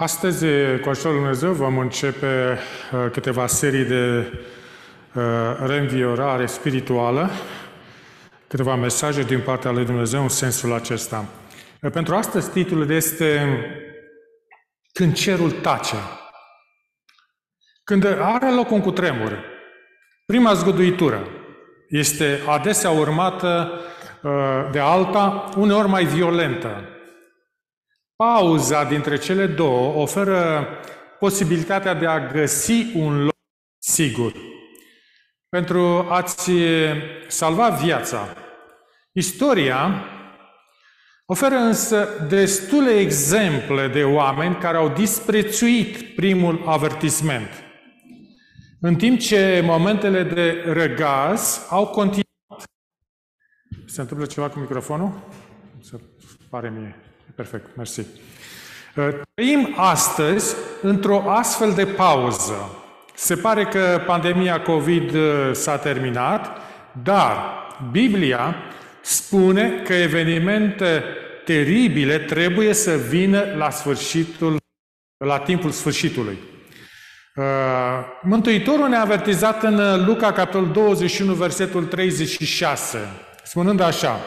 Astăzi, cu ajutorul Lui Dumnezeu, vom începe uh, câteva serii de uh, reînviorare spirituală, câteva mesaje din partea lui Dumnezeu în sensul acesta. Uh, pentru astăzi, titlul este Când cerul tace. Când are loc un cutremur, prima zguduitură este adesea urmată de alta, uneori mai violentă. Pauza dintre cele două oferă posibilitatea de a găsi un loc sigur pentru a-ți salva viața. Istoria oferă însă destule exemple de oameni care au disprețuit primul avertisment, în timp ce momentele de răgaz au continuat. Se întâmplă ceva cu microfonul? Se pare mie. Perfect, mersi. Uh, trăim astăzi într-o astfel de pauză. Se pare că pandemia COVID uh, s-a terminat, dar Biblia spune că evenimente teribile trebuie să vină la sfârșitul, la timpul sfârșitului. Uh, Mântuitorul ne-a avertizat în Luca, capitolul 21, versetul 36, spunând așa,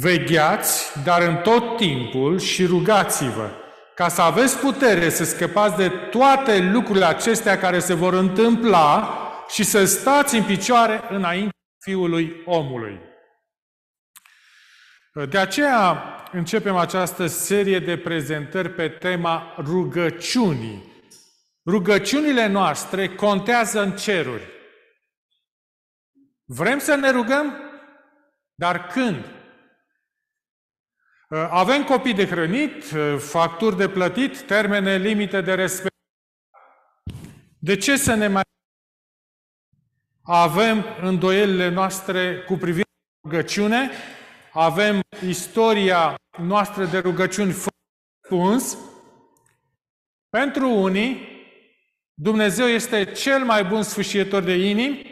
Vegheați, dar în tot timpul și rugați-vă, ca să aveți putere să scăpați de toate lucrurile acestea care se vor întâmpla și să stați în picioare înainte Fiului omului. De aceea începem această serie de prezentări pe tema rugăciunii. Rugăciunile noastre contează în ceruri. Vrem să ne rugăm? Dar când? Uh, avem copii de hrănit, uh, facturi de plătit, termene limite de respect. De ce să ne mai avem îndoielile noastre cu privire la rugăciune? Avem istoria noastră de rugăciuni răspuns. Pentru unii, Dumnezeu este cel mai bun sfârșitor de inimi.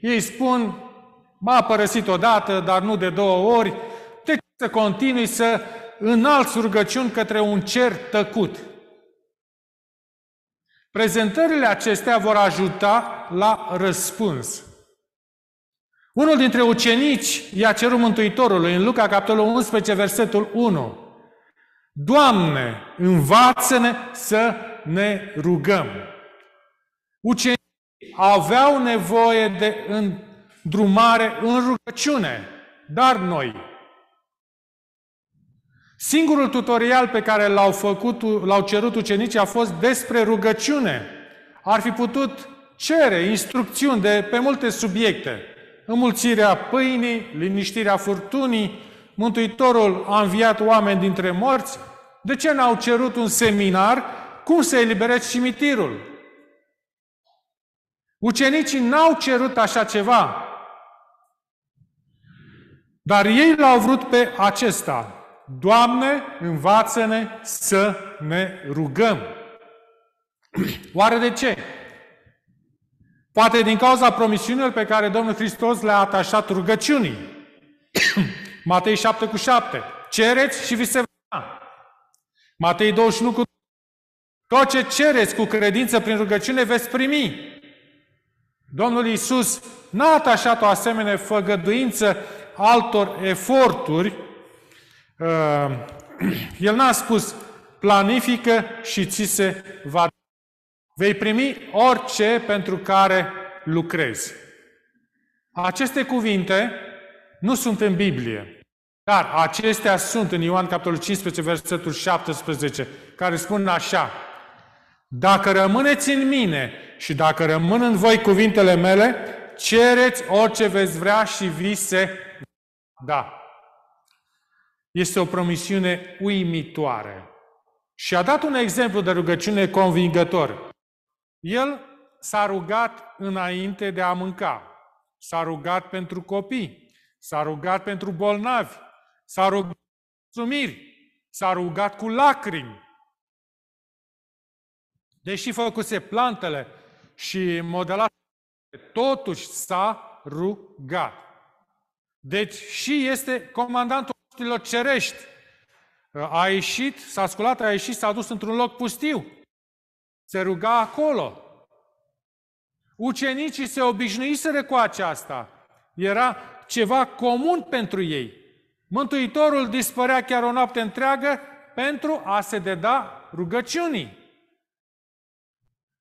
Ei spun, m-a părăsit odată, dar nu de două ori, să continui să înalți rugăciuni către un cer tăcut. Prezentările acestea vor ajuta la răspuns. Unul dintre ucenici i-a cerut Mântuitorului în Luca, capitolul 11, versetul 1. Doamne, învață-ne să ne rugăm. Ucenicii aveau nevoie de îndrumare în rugăciune, dar noi, Singurul tutorial pe care l-au, făcut, l-au cerut ucenicii a fost despre rugăciune. Ar fi putut cere instrucțiuni de pe multe subiecte. Înmulțirea pâinii, liniștirea furtunii, Mântuitorul a înviat oameni dintre morți. De ce n-au cerut un seminar cum să elibereze cimitirul? Ucenicii n-au cerut așa ceva. Dar ei l-au vrut pe acesta. Doamne, învață-ne să ne rugăm. Oare de ce? Poate din cauza promisiunilor pe care Domnul Hristos le-a atașat rugăciunii. Matei 7 cu 7. Cereți și vi se va da. Matei 21 cu tot ce cereți cu credință prin rugăciune veți primi. Domnul Iisus n-a atașat o asemenea făgăduință altor eforturi Uh, el n-a spus planifică și ți se va Vei primi orice pentru care lucrezi. Aceste cuvinte nu sunt în Biblie, dar acestea sunt în Ioan capitolul 15, versetul 17, care spun așa, Dacă rămâneți în mine și dacă rămân în voi cuvintele mele, cereți orice veți vrea și vi se da. Este o promisiune uimitoare. Și a dat un exemplu de rugăciune convingător. El s-a rugat înainte de a mânca. S-a rugat pentru copii. S-a rugat pentru bolnavi. S-a rugat cu mulțumiri. S-a rugat cu lacrimi. Deși făcuse plantele și modelat, totuși s-a rugat. Deci și este comandantul oștilor cerești. a ieșit, s-a sculat, a ieșit, s-a dus într-un loc pustiu. Se ruga acolo. Ucenicii se obișnuiseră cu aceasta. Era ceva comun pentru ei. Mântuitorul dispărea chiar o noapte întreagă pentru a se deda rugăciunii.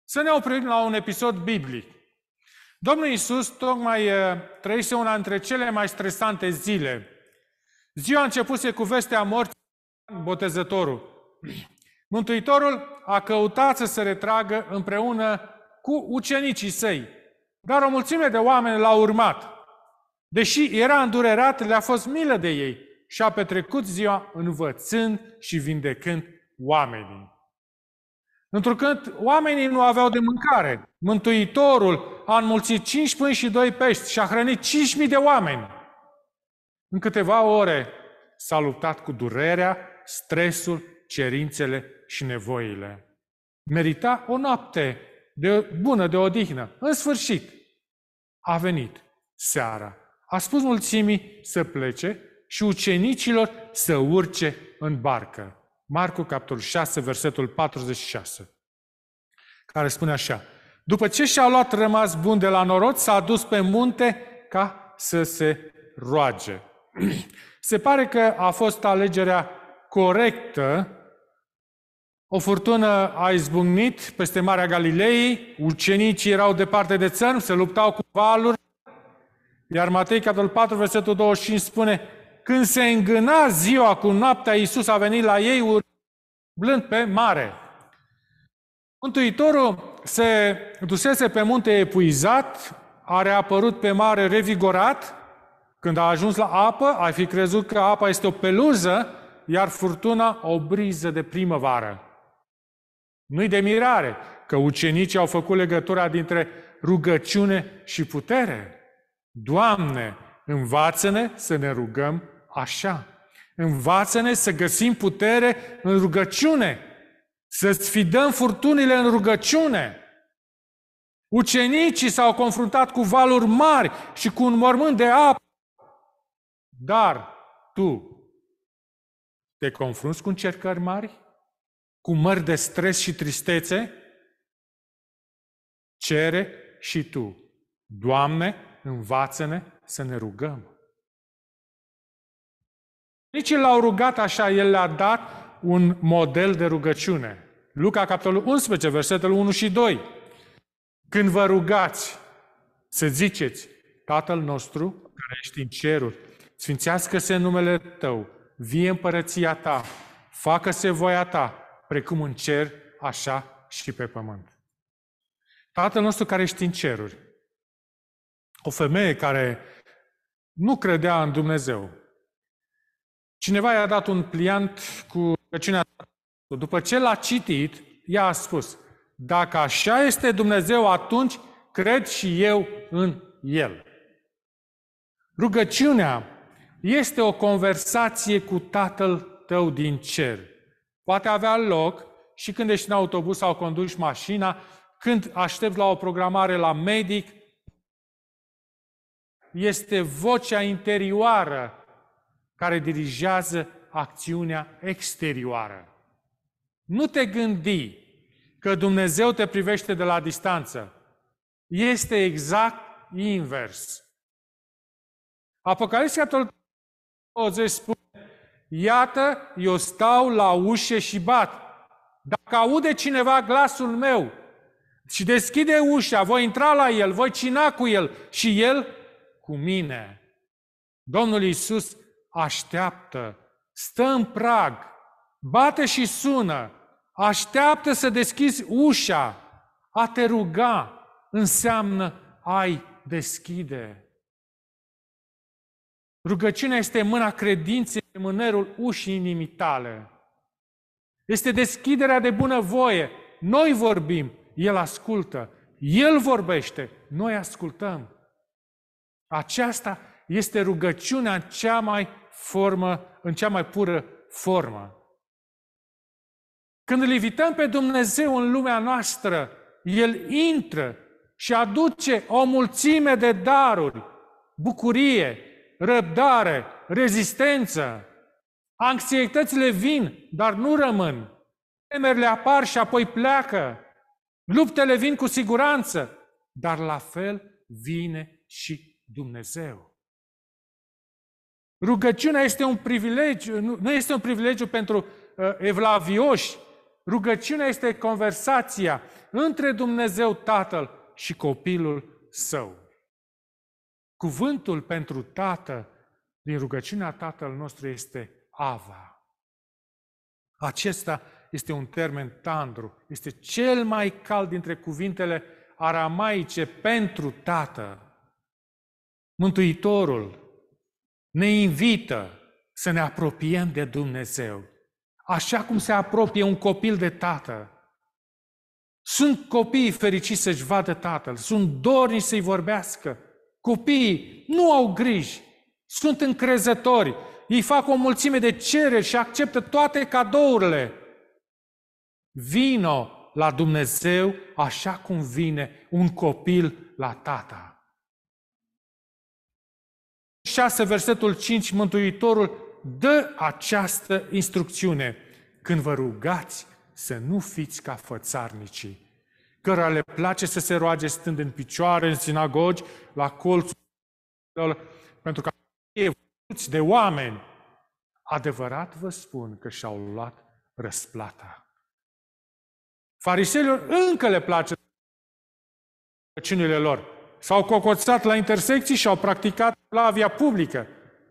Să ne oprim la un episod biblic. Domnul Iisus tocmai uh, trăise una dintre cele mai stresante zile. Ziua începuse cu vestea morții botezătorul. Mântuitorul a căutat să se retragă împreună cu ucenicii săi, dar o mulțime de oameni l-au urmat. Deși era îndurerat, le-a fost milă de ei și a petrecut ziua învățând și vindecând oamenii. Întrucât oamenii nu aveau de mâncare, Mântuitorul a înmulțit 5 pâini și 2 pești și a hrănit 5.000 de oameni. În câteva ore s-a luptat cu durerea, stresul, cerințele și nevoile. Merita o noapte de bună, de odihnă. În sfârșit, a venit seara. A spus mulțimii să plece și ucenicilor să urce în barcă. Marcu, capitolul 6, versetul 46, care spune așa. După ce și-a luat rămas bun de la norod, s-a dus pe munte ca să se roage. Se pare că a fost alegerea corectă. O furtună a izbucnit peste Marea Galilei, ucenicii erau departe de țărm, se luptau cu valuri, iar Matei, capitolul 4, versetul 25 spune, când se îngâna ziua cu noaptea, Iisus a venit la ei blând pe mare. Mântuitorul se dusese pe munte epuizat, a reapărut pe mare revigorat, când a ajuns la apă, ai fi crezut că apa este o peluză, iar furtuna o briză de primăvară. Nu-i de mirare că ucenicii au făcut legătura dintre rugăciune și putere. Doamne, învață-ne să ne rugăm așa. Învață-ne să găsim putere în rugăciune, să sfidăm furtunile în rugăciune. Ucenicii s-au confruntat cu valuri mari și cu un mormânt de apă. Dar tu te confrunți cu încercări mari? Cu mări de stres și tristețe? Cere și tu, Doamne, învață-ne să ne rugăm. Nici l-au rugat așa, El le-a dat un model de rugăciune. Luca, capitolul 11, versetul 1 și 2. Când vă rugați, să ziceți, Tatăl nostru, care ești în ceruri, sfințească-se numele Tău, vie împărăția Ta, facă-se voia Ta, precum în cer, așa și pe pământ. Tatăl nostru care ești în ceruri. O femeie care nu credea în Dumnezeu. Cineva i-a dat un pliant cu rugăciunea După ce l-a citit, ea a spus, dacă așa este Dumnezeu, atunci cred și eu în El. Rugăciunea este o conversație cu Tatăl tău din cer. Poate avea loc și când ești în autobuz sau conduci mașina, când aștepți la o programare la medic, este vocea interioară care dirigează acțiunea exterioară. Nu te gândi că Dumnezeu te privește de la distanță. Este exact invers. Apocalipsa 20 spune, Iată, eu stau la ușă și bat. Dacă aude cineva glasul meu și deschide ușa, voi intra la el, voi cina cu el și el cu mine. Domnul Iisus așteaptă, stă în prag, bate și sună, așteaptă să deschizi ușa. A te ruga înseamnă ai deschide. Rugăciunea este mâna credinței, mânerul ușii inimii tale. Este deschiderea de bunăvoie. Noi vorbim, El ascultă. El vorbește, noi ascultăm. Aceasta este rugăciunea în cea mai formă, în cea mai pură formă. Când îl invităm pe Dumnezeu în lumea noastră, El intră și aduce o mulțime de daruri, bucurie, răbdare, rezistență. Anxietățile vin, dar nu rămân. Temerile apar și apoi pleacă. Luptele vin cu siguranță, dar la fel vine și Dumnezeu. Rugăciunea este un privilegiu, nu este un privilegiu pentru uh, evlavioși. Rugăciunea este conversația între Dumnezeu Tatăl și copilul său. Cuvântul pentru tată din rugăciunea Tatăl nostru este Ava. Acesta este un termen tandru, este cel mai cald dintre cuvintele aramaice pentru Tată. Mântuitorul ne invită să ne apropiem de Dumnezeu, așa cum se apropie un copil de tată. Sunt copiii fericiți să-și vadă tatăl, sunt dorni să-i vorbească. Copiii nu au griji, sunt încrezători, ei fac o mulțime de cereri și acceptă toate cadourile. Vino la Dumnezeu așa cum vine un copil la tata. 6, versetul 5, Mântuitorul dă această instrucțiune. Când vă rugați, să nu fiți ca fățarnicii, cărora le place să se roage stând în picioare, în sinagogi, la colțul pentru că e de oameni. Adevărat vă spun că și-au luat răsplata. Fariseilor încă le place rugăciunile lor. S-au cocoțat la intersecții și au practicat plavia publică.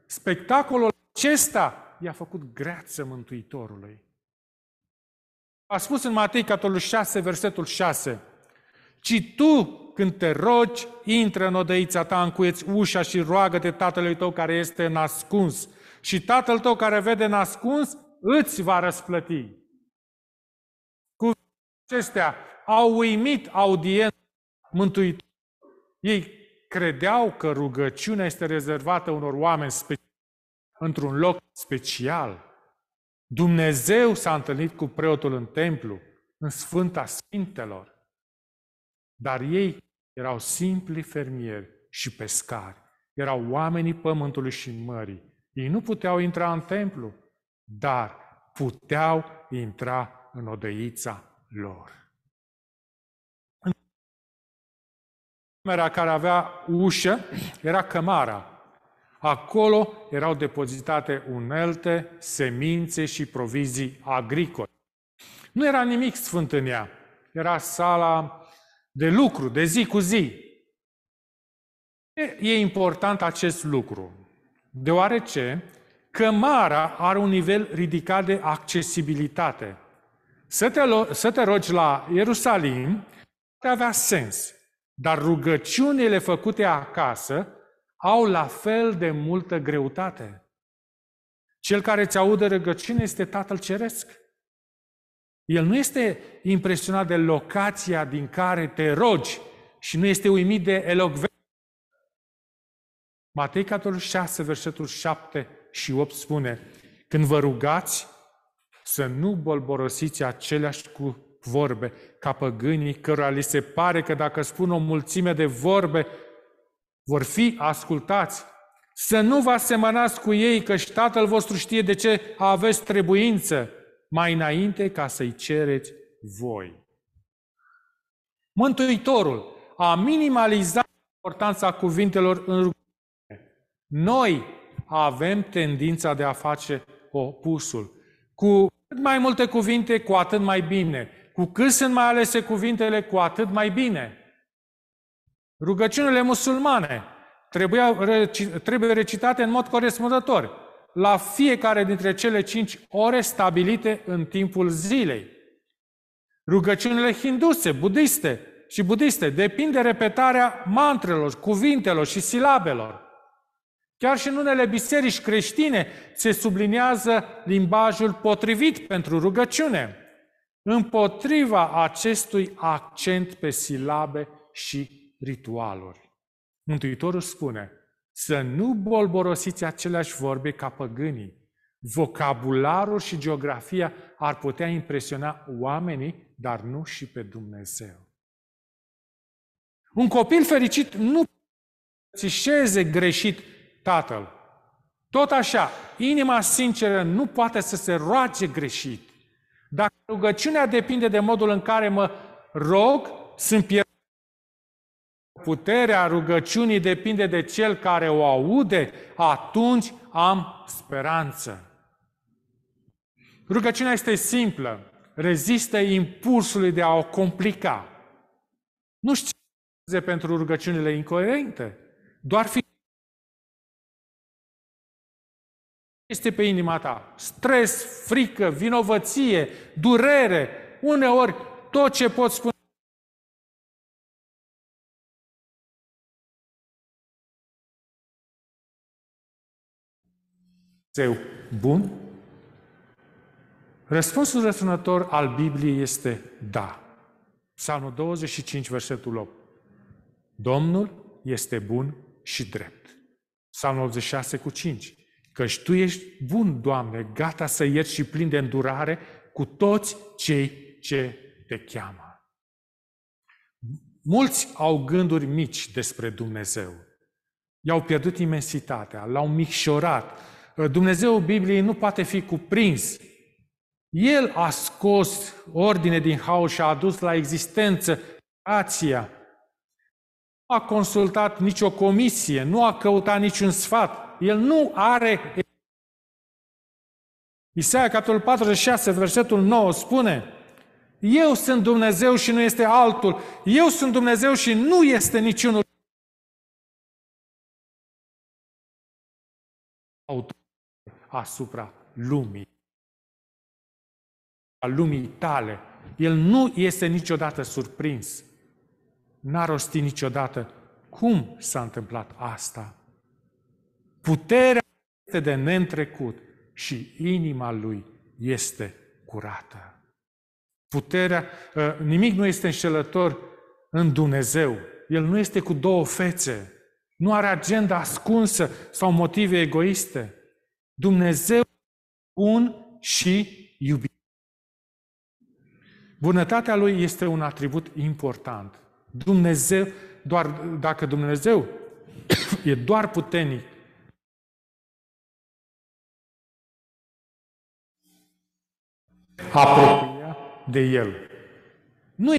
Spectacolul acesta i-a făcut greață Mântuitorului. A spus în Matei, capitolul 6, versetul 6, Ci tu, când te rogi, intră în odăița ta, încuieți ușa și roagă-te tatălui tău care este nascuns. Și tatăl tău care vede nascuns, îți va răsplăti. Cu acestea au uimit audient Mântuitor. Ei credeau că rugăciunea este rezervată unor oameni speciali, într-un loc special. Dumnezeu s-a întâlnit cu preotul în templu, în Sfânta Sfintelor. Dar ei erau simpli fermieri și pescari. Erau oamenii pământului și mării. Ei nu puteau intra în templu, dar puteau intra în odăița lor. Camera care avea ușă era cămara. Acolo erau depozitate unelte, semințe și provizii agricole. Nu era nimic sfânt în ea. Era sala de lucru, de zi cu zi. E important acest lucru, deoarece cămara are un nivel ridicat de accesibilitate. Să te, să te rogi la Ierusalim avea sens. Dar rugăciunile făcute acasă au la fel de multă greutate. Cel care îți audă rugăciune este Tatăl Ceresc. El nu este impresionat de locația din care te rogi și nu este uimit de elocvență. Matei capitolul 6, versetul 7 și 8 spune, când vă rugați, să nu bolborosiți aceleași cu vorbe, ca păgânii cărora li se pare că dacă spun o mulțime de vorbe, vor fi ascultați. Să nu vă asemănați cu ei, că și Tatăl vostru știe de ce aveți trebuință, mai înainte ca să-i cereți voi. Mântuitorul a minimalizat importanța cuvintelor în rugăciune. Noi avem tendința de a face opusul. Cu cât mai multe cuvinte, cu atât mai bine cu cât sunt mai alese cuvintele, cu atât mai bine. Rugăciunile musulmane trebuie recitate în mod corespunzător, la fiecare dintre cele cinci ore stabilite în timpul zilei. Rugăciunile hinduse, budiste și budiste depind de repetarea mantrelor, cuvintelor și silabelor. Chiar și în unele biserici creștine se subliniază limbajul potrivit pentru rugăciune împotriva acestui accent pe silabe și ritualuri. Mântuitorul spune să nu bolborosiți aceleași vorbe ca păgânii. Vocabularul și geografia ar putea impresiona oamenii, dar nu și pe Dumnezeu. Un copil fericit nu țișeze greșit tatăl. Tot așa, inima sinceră nu poate să se roage greșit. Dacă rugăciunea depinde de modul în care mă rog, sunt pierdut. Puterea rugăciunii depinde de cel care o aude, atunci am speranță. Rugăciunea este simplă, rezistă impulsului de a o complica. Nu știu ce pentru rugăciunile incoerente, doar fi este pe inima ta. Stres, frică, vinovăție, durere, uneori tot ce poți spune Dumnezeu bun? Răspunsul răsunător al Bibliei este da. Psalmul 25, versetul 8. Domnul este bun și drept. Psalmul 86 cu 5. Căci Tu ești bun, Doamne, gata să ierți și plin de îndurare cu toți cei ce te cheamă. Mulți au gânduri mici despre Dumnezeu. I-au pierdut imensitatea, l-au micșorat. Dumnezeu Bibliei nu poate fi cuprins. El a scos ordine din haos și a adus la existență creația. Nu a consultat nicio comisie, nu a căutat niciun sfat, el nu are... Isaia, capitolul 46, versetul 9, spune Eu sunt Dumnezeu și nu este altul. Eu sunt Dumnezeu și nu este niciunul asupra lumii. A lumii tale. El nu este niciodată surprins. N-a rostit niciodată cum s-a întâmplat asta. Puterea este de neîntrecut și inima lui este curată. Puterea, ă, nimic nu este înșelător în Dumnezeu. El nu este cu două fețe. Nu are agenda ascunsă sau motive egoiste. Dumnezeu bun și iubit. Bunătatea lui este un atribut important. Dumnezeu, doar dacă Dumnezeu e doar puternic apropia de El. Nu e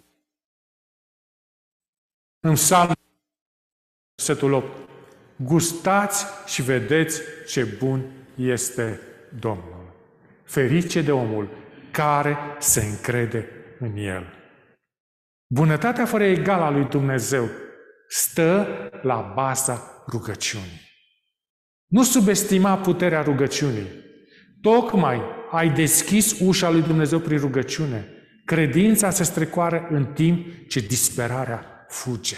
în psalm versetul 8. Gustați și vedeți ce bun este Domnul. Ferice de omul care se încrede în El. Bunătatea fără egal a lui Dumnezeu stă la baza rugăciunii. Nu subestima puterea rugăciunii. Tocmai ai deschis ușa lui Dumnezeu prin rugăciune. Credința se strecoară în timp ce disperarea fuge.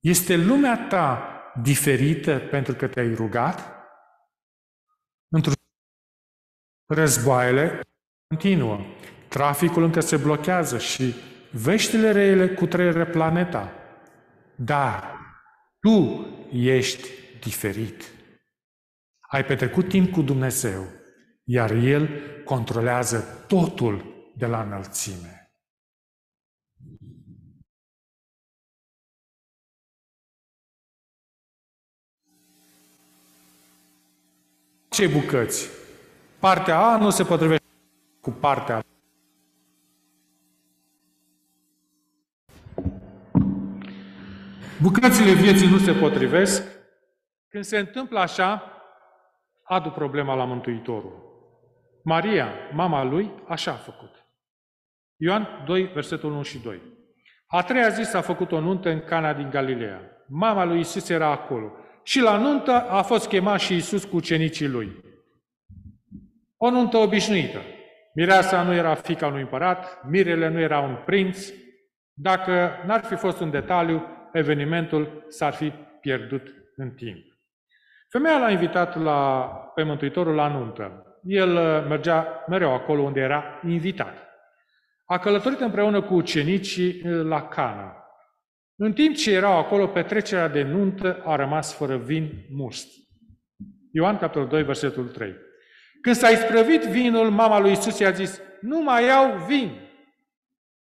Este lumea ta diferită pentru că te-ai rugat? Războaiele continuă. Traficul încă se blochează și veștile reele cu trăire planeta. Dar tu ești diferit. Ai petrecut timp cu Dumnezeu, iar El controlează totul de la înălțime. Ce bucăți? Partea A nu se potrivește cu partea A. Bucățile vieții nu se potrivesc. Când se întâmplă așa, adu problema la Mântuitorul. Maria, mama lui, așa a făcut. Ioan 2, versetul 1 și 2. A treia zi s-a făcut o nuntă în Cana din Galileea. Mama lui Isus era acolo. Și la nuntă a fost chemat și Isus cu ucenicii lui. O nuntă obișnuită. Mireasa nu era fica unui împărat, mirele nu era un prinț. Dacă n-ar fi fost un detaliu, evenimentul s-ar fi pierdut în timp. Femeia l-a invitat la, pe Mântuitorul la nuntă. El uh, mergea mereu acolo unde era invitat. A călătorit împreună cu ucenicii uh, la Cana. În timp ce erau acolo, petrecerea de nuntă a rămas fără vin must. Ioan, capitolul 2, versetul 3. Când s-a isprăvit vinul, mama lui Isus i-a zis, nu mai iau vin.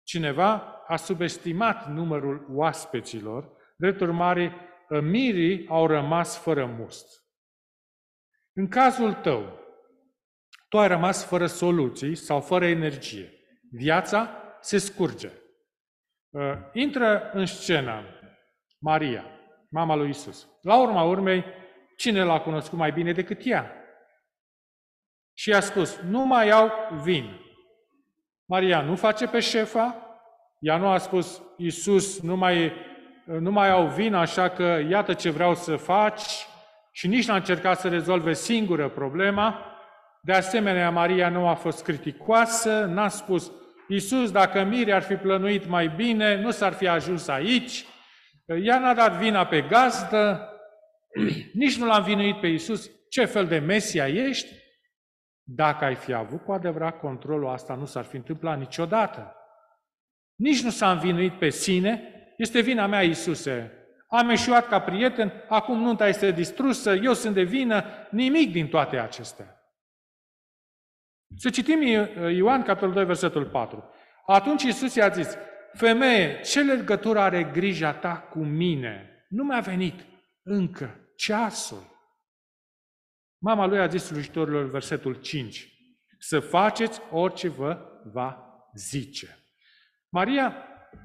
Cineva a subestimat numărul oaspeților, drept urmare, mirii au rămas fără must. În cazul tău, tu ai rămas fără soluții sau fără energie. Viața se scurge. Uh, intră în scenă Maria, mama lui Isus. La urma urmei, cine l-a cunoscut mai bine decât ea? Și i-a spus, nu mai iau vin. Maria nu face pe șefa, ea nu a spus, Iisus, nu mai, nu mai au vin, așa că iată ce vreau să faci, și nici n-a încercat să rezolve singură problema. De asemenea, Maria nu a fost criticoasă, n-a spus, Iisus, dacă Miri ar fi plănuit mai bine, nu s-ar fi ajuns aici. Ea n-a dat vina pe gazdă, nici nu l-a învinuit pe Iisus. Ce fel de Mesia ești? Dacă ai fi avut cu adevărat controlul, asta nu s-ar fi întâmplat niciodată. Nici nu s-a învinuit pe sine, este vina mea, Iisuse. Am eșuat ca prieten, acum nunta este distrusă, eu sunt de vină, nimic din toate acestea. Să citim Ioan, capitolul 2, versetul 4. Atunci Iisus i-a zis, Femeie, ce legătură are grija ta cu mine? Nu mi-a venit încă ceasul. Mama lui a zis slujitorilor versetul 5, să faceți orice vă va zice. Maria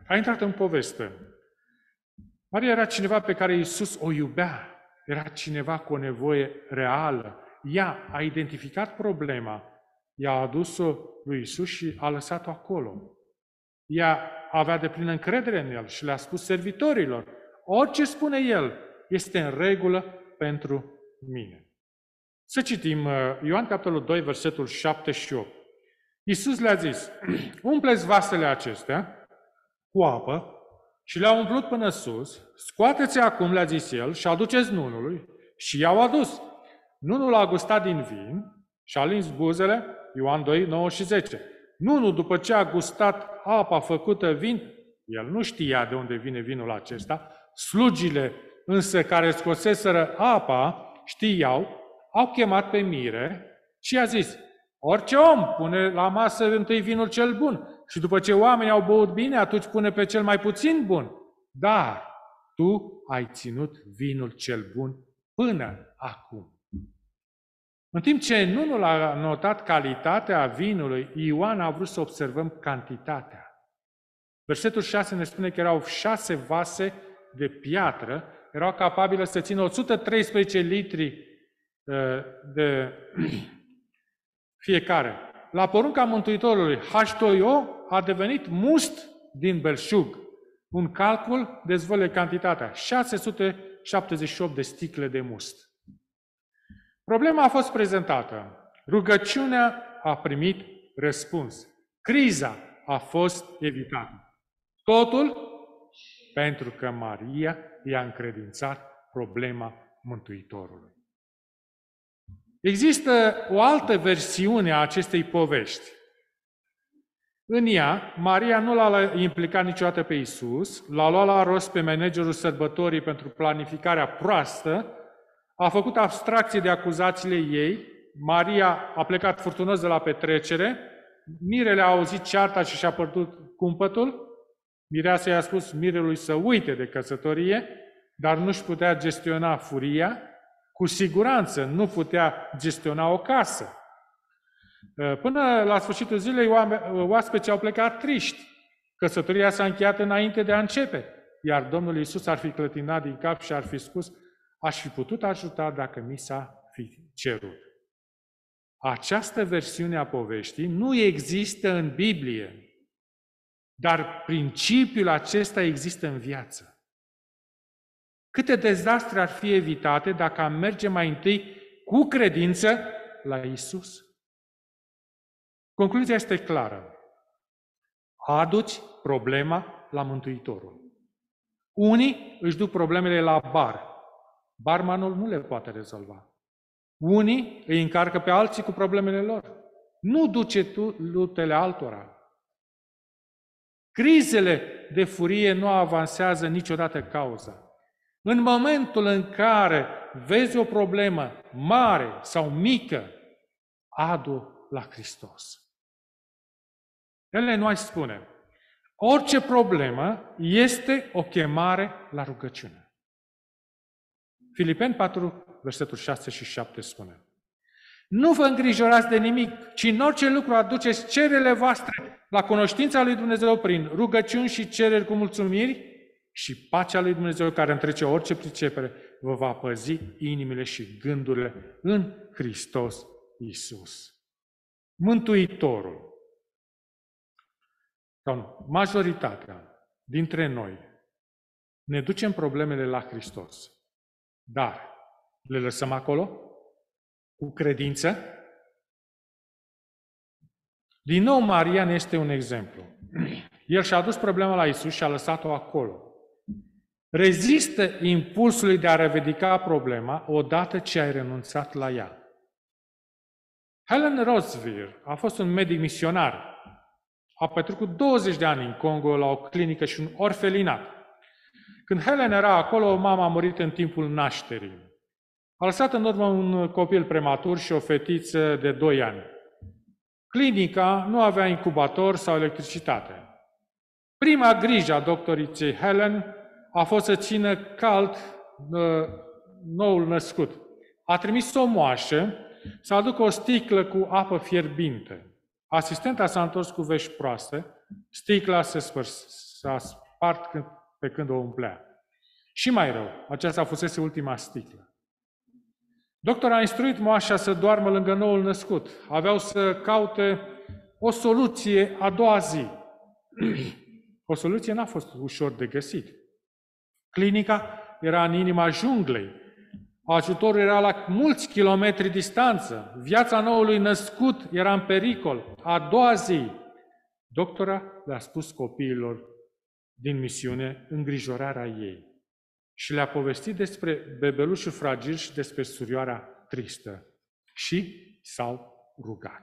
a intrat în poveste. Maria era cineva pe care Iisus o iubea, era cineva cu o nevoie reală. Ea a identificat problema, i-a adus-o lui Iisus și a lăsat-o acolo. Ea avea de plină încredere în el și le-a spus servitorilor, orice spune el este în regulă pentru mine. Să citim uh, Ioan capitolul 2, versetul 7 și 8. Iisus le-a zis, umpleți vasele acestea cu apă și le-a umplut până sus, scoateți acum, le-a zis el, și aduceți nunului și i-au adus. Nunul a gustat din vin și a lins buzele, Ioan 2, 9 și 10. Nunul, după ce a gustat apa făcută vin, el nu știa de unde vine vinul acesta, slugile însă care scoseseră apa știau, au chemat pe mire și a zis, orice om pune la masă întâi vinul cel bun și după ce oamenii au băut bine, atunci pune pe cel mai puțin bun. Dar tu ai ținut vinul cel bun până acum. În timp ce nu a notat calitatea vinului, Ioan a vrut să observăm cantitatea. Versetul 6 ne spune că erau șase vase de piatră, erau capabile să țină 113 litri uh, de fiecare. La porunca Mântuitorului, H2O a devenit must din belșug. Un calcul dezvăluie cantitatea, 678 de sticle de must. Problema a fost prezentată. Rugăciunea a primit răspuns. Criza a fost evitată. Totul pentru că Maria i-a încredințat problema Mântuitorului. Există o altă versiune a acestei povești. În ea, Maria nu l-a implicat niciodată pe Isus, l-a luat la rost pe managerul sărbătorii pentru planificarea proastă, a făcut abstracție de acuzațiile ei, Maria a plecat furtunos de la petrecere, Mirele a auzit cearta și și-a părtut cumpătul, Mireasa i-a spus mirelui să uite de căsătorie, dar nu-și putea gestiona furia, cu siguranță nu putea gestiona o casă. Uh, până la sfârșitul zilei, oaspeții au plecat triști. Căsătoria s-a încheiat înainte de a începe, iar Domnul Iisus ar fi clătinat din cap și ar fi spus, aș fi putut ajuta dacă mi s-a fi cerut. Această versiune a poveștii nu există în Biblie, dar principiul acesta există în viață. Câte dezastre ar fi evitate dacă am merge mai întâi cu credință la Isus? Concluzia este clară. Aduci problema la Mântuitorul. Unii își duc problemele la bar. Barmanul nu le poate rezolva. Unii îi încarcă pe alții cu problemele lor. Nu duce tu lutele altora. Crizele de furie nu avansează niciodată cauza. În momentul în care vezi o problemă mare sau mică, adu la Hristos. Ellen White spune, orice problemă este o chemare la rugăciune. Filipeni 4, versetul 6 și 7 spune, Nu vă îngrijorați de nimic, ci în orice lucru aduceți cererile voastre la cunoștința lui Dumnezeu prin rugăciuni și cereri cu mulțumiri și pacea lui Dumnezeu care întrece orice pricepere vă va păzi inimile și gândurile în Hristos Isus. Mântuitorul, sau majoritatea dintre noi, ne ducem problemele la Hristos, dar le lăsăm acolo cu credință. Din nou, Marian este un exemplu. El și-a adus problema la Isus și a lăsat-o acolo. Rezistă impulsului de a revedica problema odată ce ai renunțat la ea. Helen Rosevere a fost un medic misionar. A petrecut 20 de ani în Congo la o clinică și un orfelinat. Când Helen era acolo, mama a murit în timpul nașterii. A lăsat în urmă un copil prematur și o fetiță de 2 ani. Clinica nu avea incubator sau electricitate. Prima grijă a doctoriței Helen a fost să țină cald uh, noul născut. A trimis o moașă să aducă o sticlă cu apă fierbinte. Asistenta s-a întors cu vești proaste, sticla se spăr, s-a spart când, pe când o umplea. Și mai rău, aceasta fusese ultima sticlă. Doctor a instruit moașa să doarmă lângă noul născut. Aveau să caute o soluție a doua zi. o soluție n-a fost ușor de găsit. Clinica era în inima junglei. Ajutorul era la mulți kilometri distanță. Viața noului născut era în pericol. A doua zi, doctora le-a spus copiilor din misiune îngrijorarea ei și le-a povestit despre bebelușul fragil și despre surioara tristă. Și s-au rugat.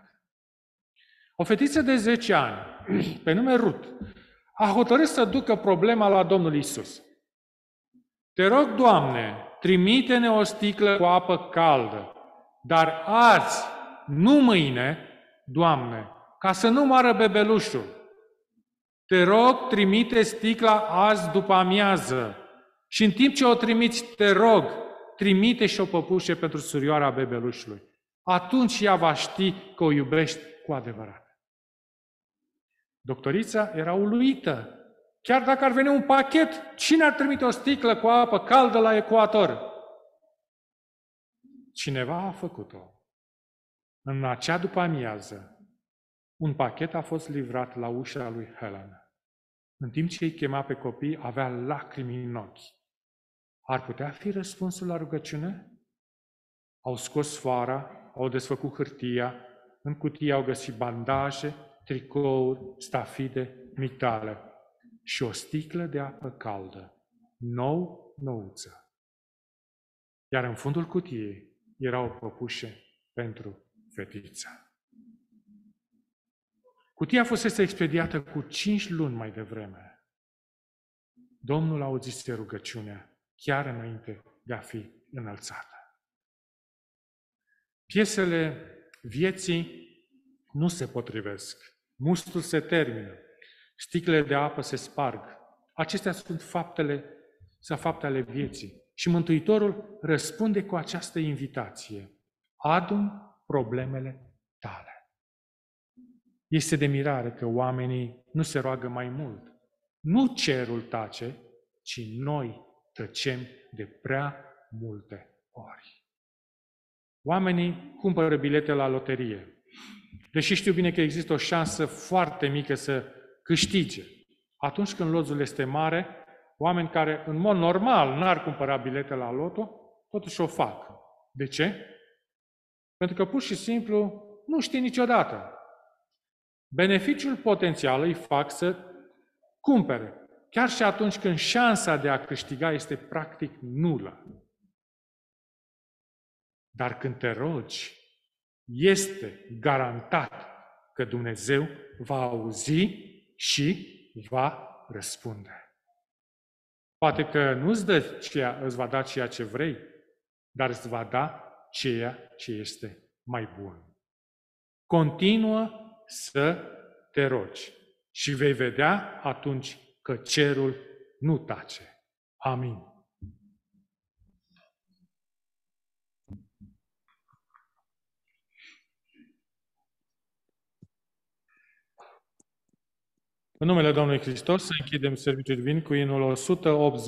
O fetiță de 10 ani, pe nume Rut, a hotărât să ducă problema la Domnul Isus. Te rog, Doamne, trimite-ne o sticlă cu apă caldă, dar azi, nu mâine, Doamne, ca să nu moară bebelușul. Te rog, trimite sticla azi după amiază. Și în timp ce o trimiți, te rog, trimite și o păpușe pentru surioara bebelușului. Atunci ea va ști că o iubești cu adevărat. Doctorița era uluită Chiar dacă ar veni un pachet, cine ar trimite o sticlă cu apă caldă la ecuator? Cineva a făcut-o. În acea după amiază, un pachet a fost livrat la ușa lui Helen. În timp ce îi chema pe copii, avea lacrimi în ochi. Ar putea fi răspunsul la rugăciune? Au scos foara, au desfăcut hârtia, în cutie au găsit bandaje, tricouri, stafide, mitale și o sticlă de apă caldă, nou, nouță. Iar în fundul cutiei era o păpușe pentru fetița. Cutia fusese expediată cu cinci luni mai devreme. Domnul a auzit rugăciunea chiar înainte de a fi înălțată. Piesele vieții nu se potrivesc. Mustul se termină. Sticlele de apă se sparg. Acestea sunt faptele sau fapte ale vieții. Și Mântuitorul răspunde cu această invitație. Adun problemele tale. Este de mirare că oamenii nu se roagă mai mult. Nu cerul tace, ci noi tăcem de prea multe ori. Oamenii cumpără bilete la loterie. Deși știu bine că există o șansă foarte mică să câștige. Atunci când lotul este mare, oameni care în mod normal n-ar cumpăra bilete la loto, totuși o fac. De ce? Pentru că pur și simplu nu știe niciodată. Beneficiul potențial îi fac să cumpere, chiar și atunci când șansa de a câștiga este practic nulă. Dar când te rogi, este garantat că Dumnezeu va auzi și va răspunde. Poate că nu îți, dă ceea, îți va da ceea ce vrei, dar îți va da ceea ce este mai bun. Continuă să te rogi și vei vedea atunci că cerul nu tace. Amin. În numele Domnului Hristos să închidem serviciul divin cu inul 180.